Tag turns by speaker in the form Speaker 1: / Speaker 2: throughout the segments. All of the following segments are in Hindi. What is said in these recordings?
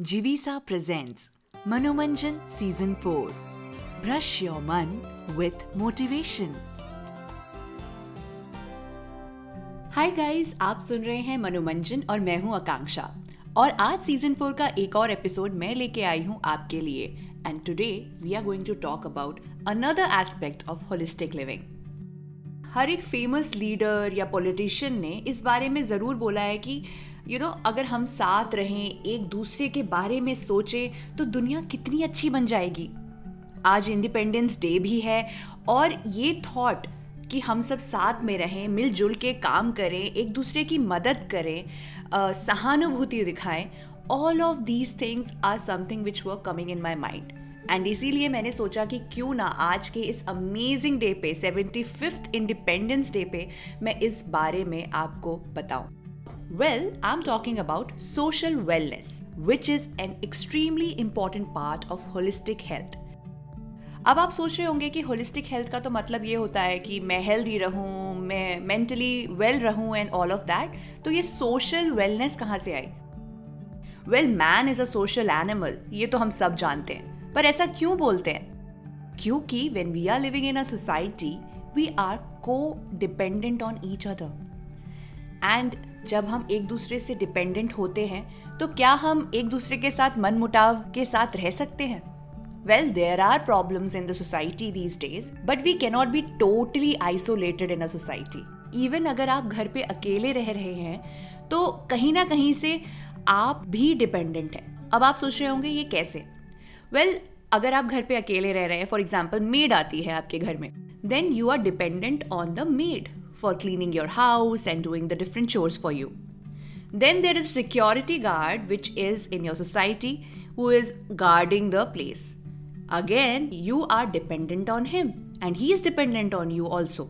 Speaker 1: Jivisa presents Manomanjan Season 4. Brush your man with motivation. Hi guys आप सुन रहे हैं मनोमंजन और मैं हूँ आकांक्षा और आज सीज़न फोर का एक और एपिसोड मैं लेके आई हूँ आपके लिए and today we are going to talk about another aspect of holistic living हर एक फ़ेमस लीडर या पॉलिटिशियन ने इस बारे में ज़रूर बोला है कि यू you नो know, अगर हम साथ रहें एक दूसरे के बारे में सोचें तो दुनिया कितनी अच्छी बन जाएगी। आज इंडिपेंडेंस डे भी है और ये थॉट कि हम सब साथ में रहें मिलजुल के काम करें एक दूसरे की मदद करें सहानुभूति दिखाएँ all of these things are something which were coming in my mind and इसीलिए मैंने सोचा कि क्यों ना आज के इस अमेजिंग डे पे सेवेंटी फिफ्थ इंडिपेंडेंस डे पे मैं इस बारे में आपको बताऊँ। Well, I'm talking about social wellness, which is an extremely important part of holistic health. अब आप सोच रहे होंगे कि होलिस्टिक हेल्थ का तो मतलब ये होता है कि मैं हेल्दी रहूँ मैं मेंटली वेल रहूँ एंड ऑल ऑफ़ दैट तो ये सोशल वेलनेस कहाँ से आई? Well man is a social animal ये तो हम सब जानते हैं। पर ऐसा क्यों बोलते हैं? क्योंकि when we are living in a society we are codependent on each other and जब हम एक दूसरे से डिपेंडेंट होते हैं तो क्या हम एक दूसरे के साथ मन मुटाव के साथ रह सकते हैं? Well there are problems in the society these days but we cannot be totally isolated in society even अगर आप घर पे अकेले रह रहे हैं तो कहीं ना कहीं से आप भी डिपेंडेंट हैं। अब आप सोच रहे होंगे ये कैसे? वेल well, अगर आप घर पे अकेले रह रहे हैं फॉर एग्ज़ाम्पल मेड आती है आपके घर में then you are dependent on the maid for cleaning your house and doing the different chores for you. Then there is security guard, which is in your society, who is guarding the place. Again, you are dependent on him and he is dependent on you also.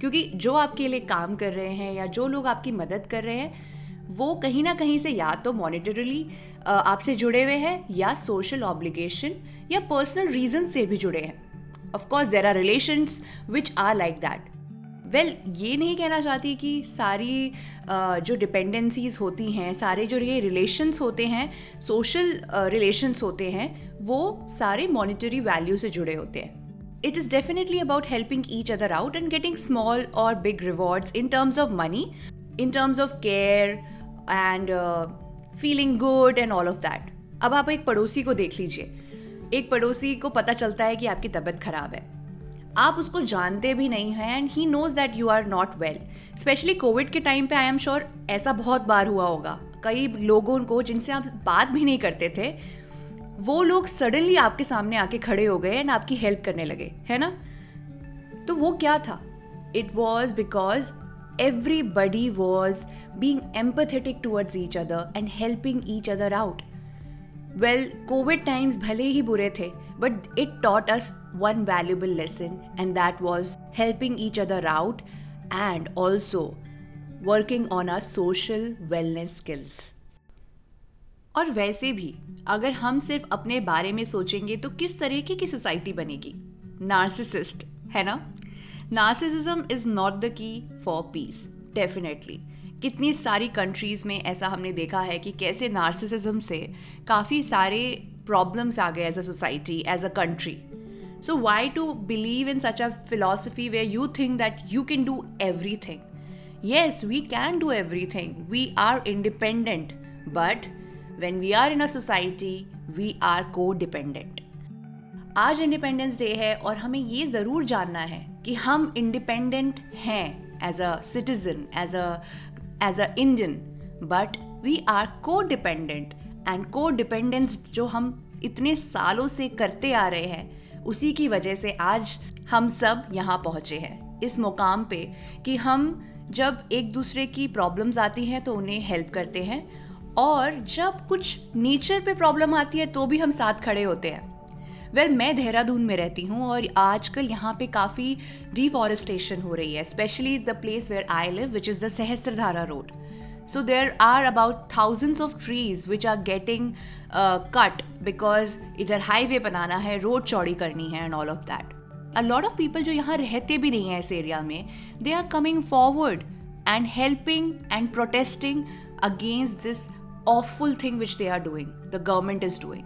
Speaker 1: क्योंकि जो आपके लिए काम कर रहे हैं या जो लोग आपकी मदद कर रहे हैं वो कहीं ना कहीं से या तो मॉनिटरली आपसे जुड़े हुए हैं या सोशल ऑब्लिगेशन या पर्सनल रीजन से भी जुड़े हैं of course there are relations which are like that well well, ये नहीं कहना चाहती कि सारी uh, जो डिपेंडेंसीज होती हैं सारे जो ये रिलेशंस होते हैं सोशल रिलेशंस होते हैं वो सारे मॉनिटरी वैल्यू से जुड़े होते हैं। It is definitely about helping each other out and getting small और big rewards in terms of money in terms of care and feeling good and all of that अब आप एक पड़ोसी को देख लीजिए। एक पड़ोसी को पता चलता है कि आपकी तबीयत खराब है। आप उसको जानते भी नहीं हैं and he knows that you are not well specially Covid के टाइम पे आई एम श्योर ऐसा बहुत बार हुआ होगा। कई लोगों को जिनसे आप बात भी नहीं करते थे, वो लोग सडनली आपके सामने आके खड़े हो गए एंड आपकी हेल्प करने लगे, है ना? तो वो क्या था? It was because everybody was being empathetic towards each other and helping each other out. Well Covid times भले ही बुरे थे but it taught us one valuable lesson and that was helping each other out and also working on our social wellness skills और वैसे भी, अगर हम सिर्फ़ अपने बारे में सोचेंगे तो किस तरीके की सोसाइटी बनेगी? नार्सिसिस्ट है ना? Narcissism is not the key for peace definitely कितनी सारी कंट्रीज़ में ऐसा हमने देखा है कि कैसे नार्सिसिज्म से काफ़ी सारे प्रॉब्लम्स आ गए as a society as a country so why to believe in such a philosophy way you think that you can do everything yes we can do everything we are independent but when we are in a society we are codependent आज इंडिपेंडेंस डे है और हमें ये ज़रूर जानना है कि हम इंडिपेंडेंट हैं as a citizen as a as a Indian but we are codependent and codependence जो हम इतने सालों से करते आ रहे हैं, उसी की वजह से आज हम सब यहाँ पहुँचे हैं। इस मुकाम पे कि हम जब एक दूसरे की प्रॉब्लम्स आती हैं तो उन्हें हेल्प करते हैं, और जब कुछ नेचर पे प्रॉब्लम आती है तो भी हम साथ खड़े होते हैं। वेल मैं देहरादून में रहती हूँ और आजकल यहाँ पे काफ़ी डिफॉरेस्टेशन हो रही है specially the place where I live which is the Sahastradhara road there are about thousands of trees which are getting uh, cut because इधर हाईवे बनाना है रोड चौड़ी करनी है and all of that a lot of people जो यहाँ रहते भी नहीं हैं इस एरिया में they are coming forward and helping and protesting against this awful thing which they are doing the government is doing.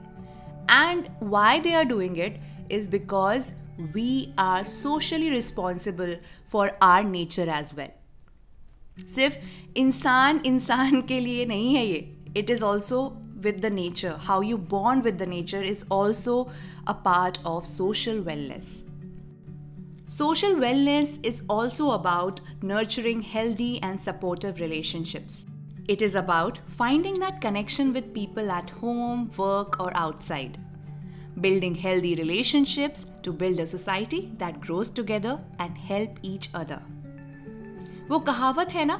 Speaker 1: And why they are doing it is because we are socially responsible for our nature as well. सिर्फ इंसान इंसान के लिए नहीं है ये it is also with the nature how you bond with the nature is also a part of social wellness Social wellness is also about nurturing healthy and supportive relationships. It is about finding that connection with people at home, work, or outside. Building healthy relationships to build a society that grows together and help each other. वो कहावत है ना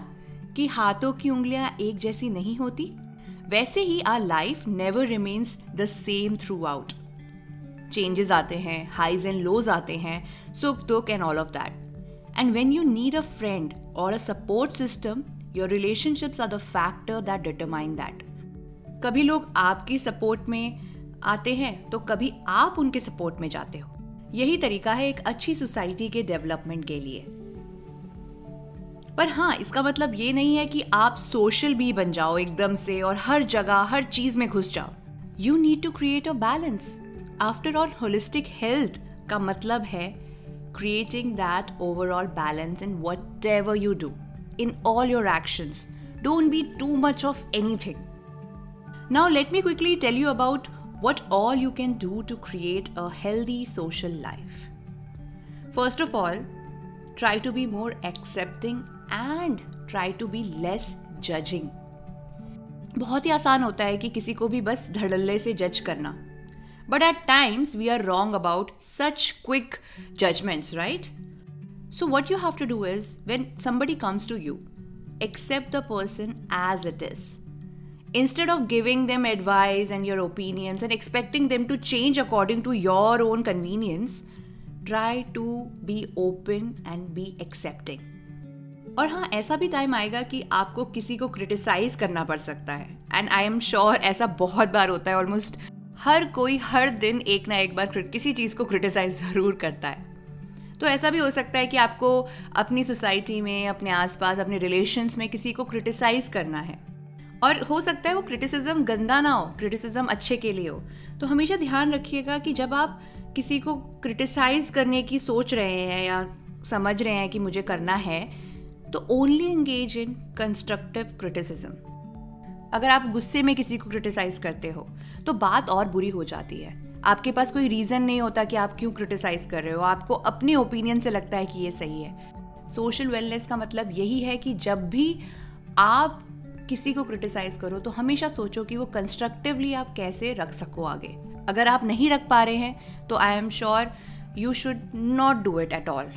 Speaker 1: कि हाथों की उंगलियाँ एक जैसी नहीं होती वैसे ही our life never remains the same throughout changes आते हैं हाइज एंड लोज आते हैं सुख दुख and all of that and when you need a friend और a support system your relationships are the factor that determine that कभी लोग आपकी सपोर्ट में आते हैं तो कभी आप उनके सपोर्ट में जाते हो। यही तरीका है एक अच्छी सोसाइटी के डेवलपमेंट के लिए। पर हाँ इसका मतलब ये नहीं है कि आप सोशल भी बन जाओ एकदम से और हर जगह, हर चीज़ में घुस जाओ। You need to create a balance after all holistic health का मतलब है creating that overall balance in whatever you do In all your actions don't be too much of anything Now, let me quickly tell you about what all you can do to create a healthy social life. First of all, try to be more accepting and try to be less judging बहुत ही आसान होता है कि किसी को भी बस धड़ल्ले से जज करना but at times we are wrong about such quick judgments right So what you have to do is when somebody comes to you accept the person as it is. Instead of giving them advice and your opinions and expecting them to change according to your own convenience, try to be open and be accepting. और हाँ ऐसा भी टाइम आएगा कि आपको किसी को क्रिटिसाइज करना पड़ सकता है एंड आई एम श्योर ऐसा बहुत बार होता है ऑलमोस्ट हर कोई हर दिन एक ना एक बार किसी चीज़ को क्रिटिसाइज ज़रूर करता है तो ऐसा भी हो सकता है कि आपको अपनी सोसाइटी में, अपने आसपास, अपने रिलेशंस में किसी को क्रिटिसाइज करना है। और हो सकता है वो क्रिटिसिज्म गंदा ना हो क्रिटिसिज्म अच्छे के लिए हो। तो हमेशा ध्यान रखिएगा कि जब आप किसी को क्रिटिसाइज करने की सोच रहे हैं या समझ रहे हैं कि मुझे करना है तो only engage in constructive criticism अगर आप गुस्से में किसी को क्रिटिसाइज करते हो तो बात और बुरी हो जाती है। आपके पास कोई रीज़न नहीं होता कि आप क्यों क्रिटिसाइज कर रहे हो। आपको अपने ओपिनियन से लगता है कि ये सही है। सोशल वेलनेस का मतलब यही है कि जब भी आप किसी को क्रिटिसाइज करो तो हमेशा सोचो कि वो कंस्ट्रक्टिवली आप कैसे रख सको आगे। अगर आप नहीं रख पा रहे हैं तो I am sure you should not do it at all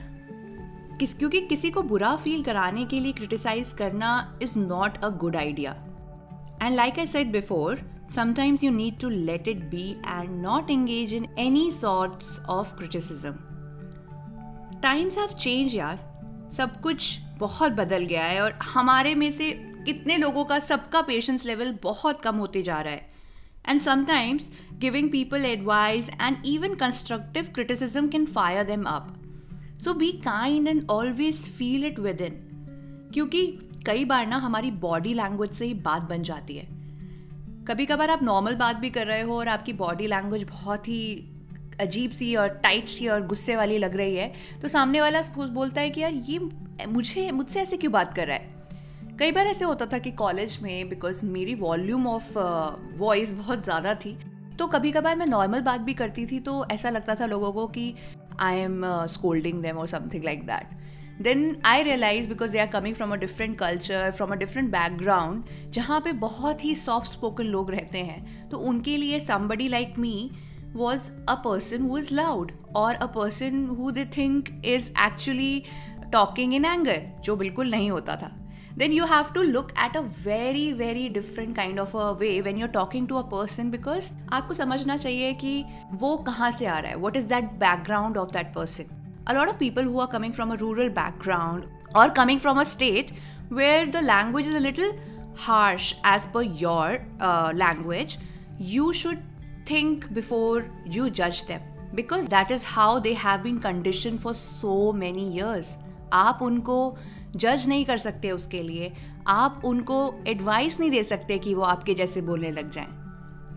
Speaker 1: किस, क्योंकि किसी को बुरा फील कराने के लिए क्रिटिसाइज करना is not a good idea and like I said before sometimes you need to let it be and not engage in any sorts of criticism times have change यार सब कुछ बहुत बदल गया है और हमारे में से कितने लोगों का सबका पेशेंस लेवल बहुत कम होते जा रहा है। And sometimes giving people advice and even constructive criticism can fire them up so be kind and always feel it within क्योंकि कई बार ना हमारी बॉडी लैंग्वेज से ही बात बन जाती है कभी कभार आप नॉर्मल बात भी कर रहे हो और आपकी बॉडी लैंग्वेज बहुत ही अजीब सी और टाइट सी और गुस्से वाली लग रही है तो सामने वाला बोलता है कि यार, ये मुझे, मुझसे ऐसे क्यों बात कर रहा है? कई बार ऐसे होता था कि कॉलेज में बिकॉज़ मेरी वॉल्यूम ऑफ़ वॉइस बहुत ज़्यादा थी तो कभी कभार मैं नॉर्मल बात भी करती थी तो ऐसा लगता था लोगों को कि आई एम स्कोल्डिंग देम और something like like Then I realized because they are coming from a different culture, from a different background, जहाँ पे बहुत ही soft spoken लोग रहते हैं तो उनके लिए somebody like me was a person who is loud or a person who they think is actually talking in anger जो बिल्कुल नहीं होता था then you have to look at a very very different kind of a way when you're talking to a person because आपको समझना चाहिए कि वो कहाँ से आ रहा है what is that background of that person a lot of people who are coming from a rural background or coming from a state where the language is a little harsh as per your uh, language you should think before you judge them because that is how they have been conditioned for so many years आप उनको जज नहीं कर सकते उसके लिए आप उनको एडवाइस नहीं दे सकते कि वो आपके जैसे बोलने लग जाएं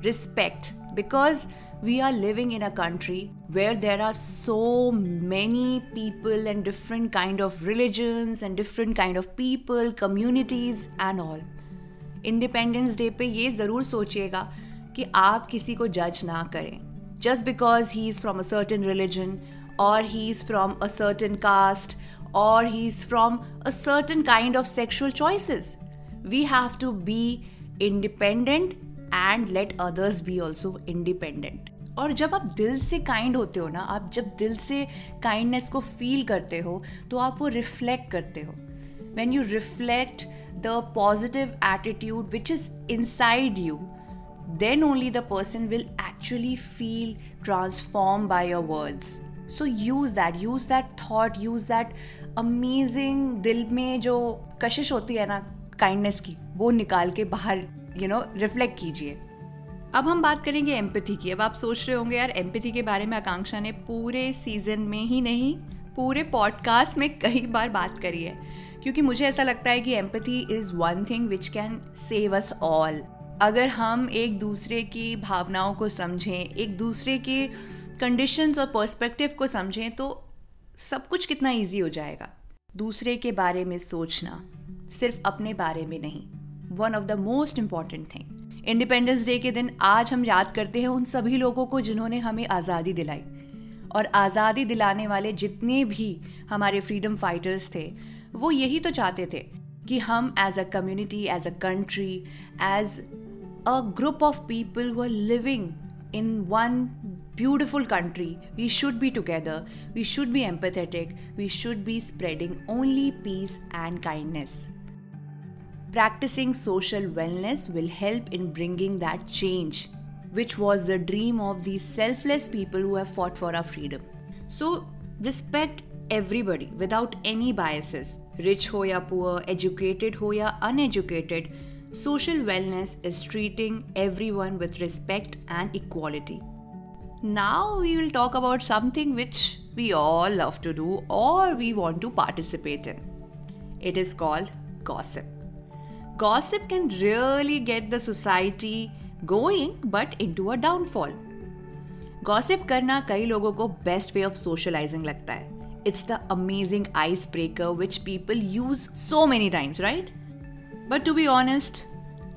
Speaker 1: respect because we are living in a country where there are so many people and different kind of religions and different kind of people communities and all independence day पे ये ज़रूर सोचिएगा कि आप किसी को जज ना करें just because he is from a certain religion और he is from a certain caste or he's from a certain kind of sexual choices. We have to be independent and let others be also independent और जब आप दिल से काइंड होते हो ना आप जब दिल से काइंडनेस को फील करते हो तो आप वो रिफ्लेक्ट करते हो when you reflect the positive attitude which is inside you then only the person will actually feel transformed by your words. So use that, use that thought, use that amazing दिल में जो कशिश होती है ना काइंडनेस की वो निकाल के बाहर यू नो रिफ्लेक्ट कीजिए। अब हम बात करेंगे एम्पथी की। अब आप सोच रहे होंगे, यार एम्पथी के बारे में आकांक्षा ने पूरे सीज़न में ही नहीं, पूरे पॉडकास्ट में कई बार बात करी है। क्योंकि मुझे ऐसा लगता है कि empathy is one thing which can save us all अगर हम एक दूसरे की भावनाओं को समझें, एक दूसरे के कंडीशंस और पर्सपेक्टिव को समझें तो सब कुछ कितना इजी हो जाएगा। दूसरे के बारे में सोचना सिर्फ़ अपने बारे में नहीं। One of the most important thing Independence Day के दिन आज हम याद करते हैं उन सभी लोगों को जिन्होंने हमें आज़ादी दिलाई और आज़ादी दिलाने वाले जितने भी हमारे फ्रीडम फाइटर्स थे वो यही तो चाहते थे कि हम as a community as a country as a group of people are living in one beautiful country, we should be together, we should be empathetic, we should be spreading only peace and kindness. Practicing social wellness will help in bringing that change, which was the dream of these selfless people who have fought for our freedom. So, respect everybody without any biases. Rich ho ya poor, educated ho ya uneducated, social wellness is treating everyone with respect and equality. Now, we will talk about something which we all love to do or we want to participate in. It is called gossip. Gossip can really get the society going but into a downfall. Gossip करना कई लोगों को बेस्ट वे ऑफ़ सोशलाइजिंग लगता है it's the amazing ice breaker which people use so many times right but to be honest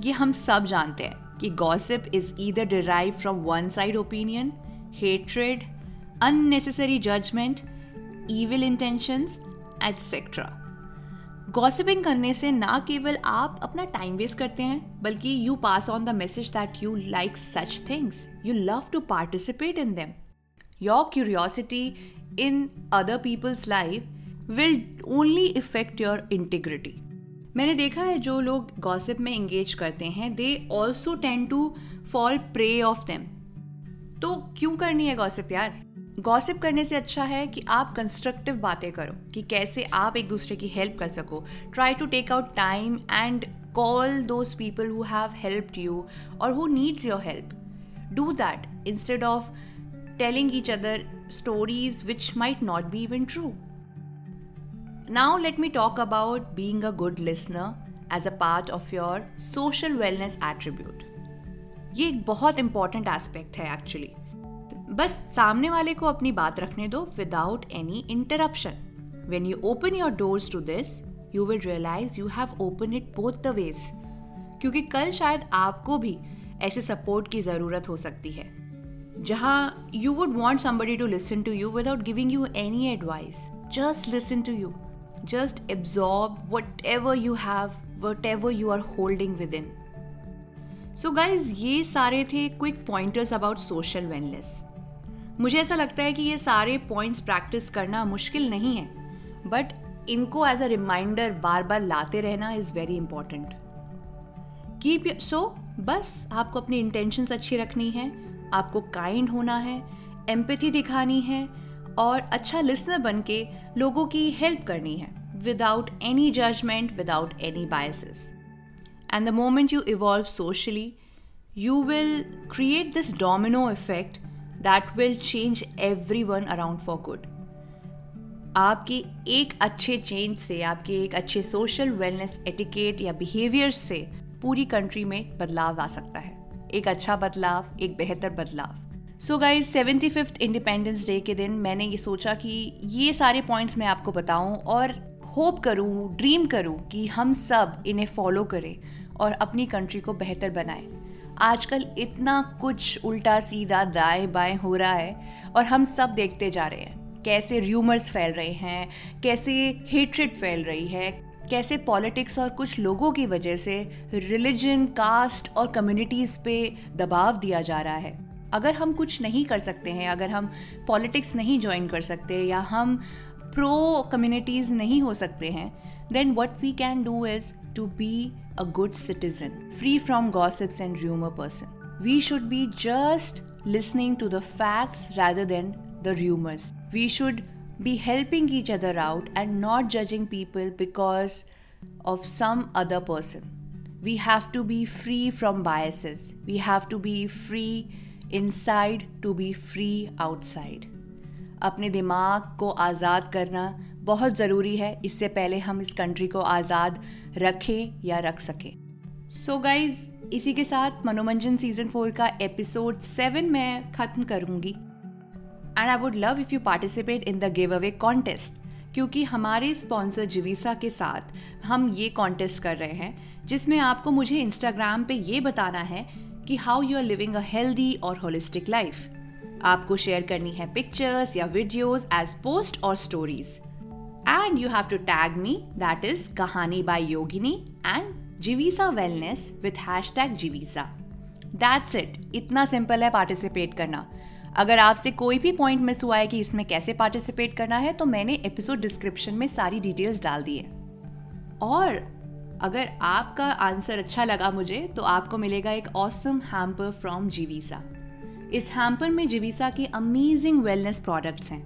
Speaker 1: ये हम सब जानते हैं कि gossip is either derive from one side opinion hatred unnecessary judgment, evil intentions, etc. Gossiping करने से ना केवल आप अपना टाइम वेस्ट करते हैं, बल्कि you pass on the message that you like such things you love to participate in them your curiosity in other people's life will only affect your integrity मैंने देखा है जो लोग गॉसिप में इंगेज करते हैं they also tend to fall prey of them तो क्यों करनी है गॉसिप यार? गॉसिप करने से अच्छा है कि आप कंस्ट्रक्टिव बातें करो, कि कैसे आप एक दूसरे की हेल्प कर सको। Try to take out time and call those people who have helped you और who needs your help do that instead of telling each other stories which might not be even true now let me talk about being a good listener as a part of your social wellness attribute ये एक बहुत इंपॉर्टेंट एस्पेक्ट है एक्चुअली बस सामने वाले को अपनी बात रखने दो without any interruption when you open your doors to this you will realise you have open it both the ways क्योंकि कल शायद आपको भी ऐसे सपोर्ट की ज़रूरत हो सकती है। जहाँ you would want somebody to listen to you without giving you any advice just listen to you just absorb whatever you have whatever you are holding within so guys ये सारे थे quick pointers about social wellness मुझे ऐसा लगता है कि ये सारे पॉइंट्स प्रैक्टिस करना मुश्किल नहीं है बट इनको एज अ रिमाइंडर बार बार लाते रहना is very important keep so बस आपको अपनी इंटेंशंस अच्छी रखनी है, आपको काइंड होना है एम्पथी दिखानी है, और अच्छा लिसनर बन के लोगों की हेल्प करनी है without any judgement without any biases and the moment you evolve socially you will create this domino domino effect that will change everyone around for good. आपकी एक अच्छे चेंज से, आपके एक अच्छे सोशल वेलनेस एटिकेट या बिहेवियर से पूरी कंट्री में बदलाव आ सकता है। एक अच्छा बदलाव, एक बेहतर बदलाव। So guys seventy fifth Independence Day के दिन मैंने ये सोचा कि ये सारे पॉइंट्स मैं आपको बताऊँ और होप करूँ ड्रीम करूँ कि हम सब इन्हें फॉलो करें और अपनी कंट्री को बेहतर बनाएँ। आजकल इतना कुछ उल्टा सीधा दाएँ बाएँ हो रहा है और हम सब देखते जा रहे हैं। कैसे र्यूमर्स फैल रहे हैं, कैसे हेट्रेड फैल रही है, कैसे पॉलिटिक्स और कुछ लोगों की वजह से रिलीजन कास्ट और कम्युनिटीज़ पे दबाव दिया जा रहा है। अगर हम कुछ नहीं कर सकते हैं, अगर हम पॉलिटिक्स नहीं ज्वाइन कर सकते या हम प्रो कम्युनिटीज़ नहीं हो सकते हैं then what we can do is to be a good citizen, free from gossips and rumor person. We should be just listening to the facts rather than the rumors. We should be helping each other out and not judging people because of some other person. We have to be free from biases. We have to be free inside to be free outside. अपने दिमाग को आज़ाद करना बहुत ज़रूरी है, इससे पहले हम इस कंट्री को आज़ाद रखें या रख सकें। सो गाइज़ इसी के साथ मनोरंजन सीज़न फोर का एपिसोड सेवन मैं ख़त्म करूँगी। And I would love if you participate in the giveaway contest क्योंकि हमारे स्पॉन्सर जिविसा के साथ हम ये कॉन्टेस्ट कर रहे हैं, जिसमें आपको मुझे इंस्टाग्राम पे ये बताना है कि how you are living a healthy और होलिस्टिक लाइफ आपको शेयर करनी है पिक्चर्स या वीडियोस एज पोस्ट और stories you have to tag me that is Kahani by Yogini and Jivisa wellness with hashtag Jivisa that's it इतना सिंपल है पार्टिसिपेट करना अगर आपसे कोई भी पॉइंट मिस हुआ है कि इसमें कैसे पार्टिसिपेट करना है तो मैंने एपिसोड डिस्क्रिप्शन में सारी डिटेल्स डाल दी है। और अगर आपका आंसर अच्छा लगा मुझे तो आपको मिलेगा एक ऑसम हैम्पर फ्रॉम जीवीसा इस हैम्पर में जीवीसा के अमेजिंग वेलनेस प्रोडक्ट्स हैं।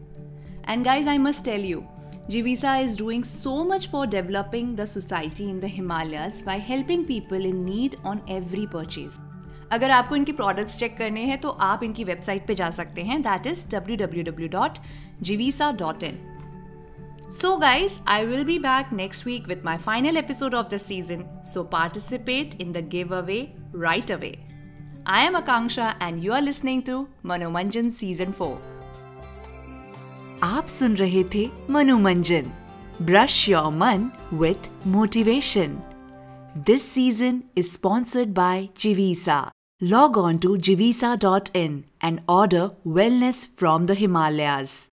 Speaker 1: And guys I must tell you Jivisa is doing so much for developing the society in the Himalayas by helping people in need on every purchase अगर आपको इनकी प्रोडक्ट्स चेक करने हैं तो आप इनकी वेबसाइट पे जा सकते हैं that is W W W dot Jivisa dot in So, guys, I will be back next week with my final episode of the season, so participate in the giveaway right away. I am Akanksha, and you are listening to Manomanjan Season 4. आप सुन रहे थे Manomanjan brush your man with motivation this season is sponsored by Jivisa. Log on to jivisa.in and order wellness from the Himalayas.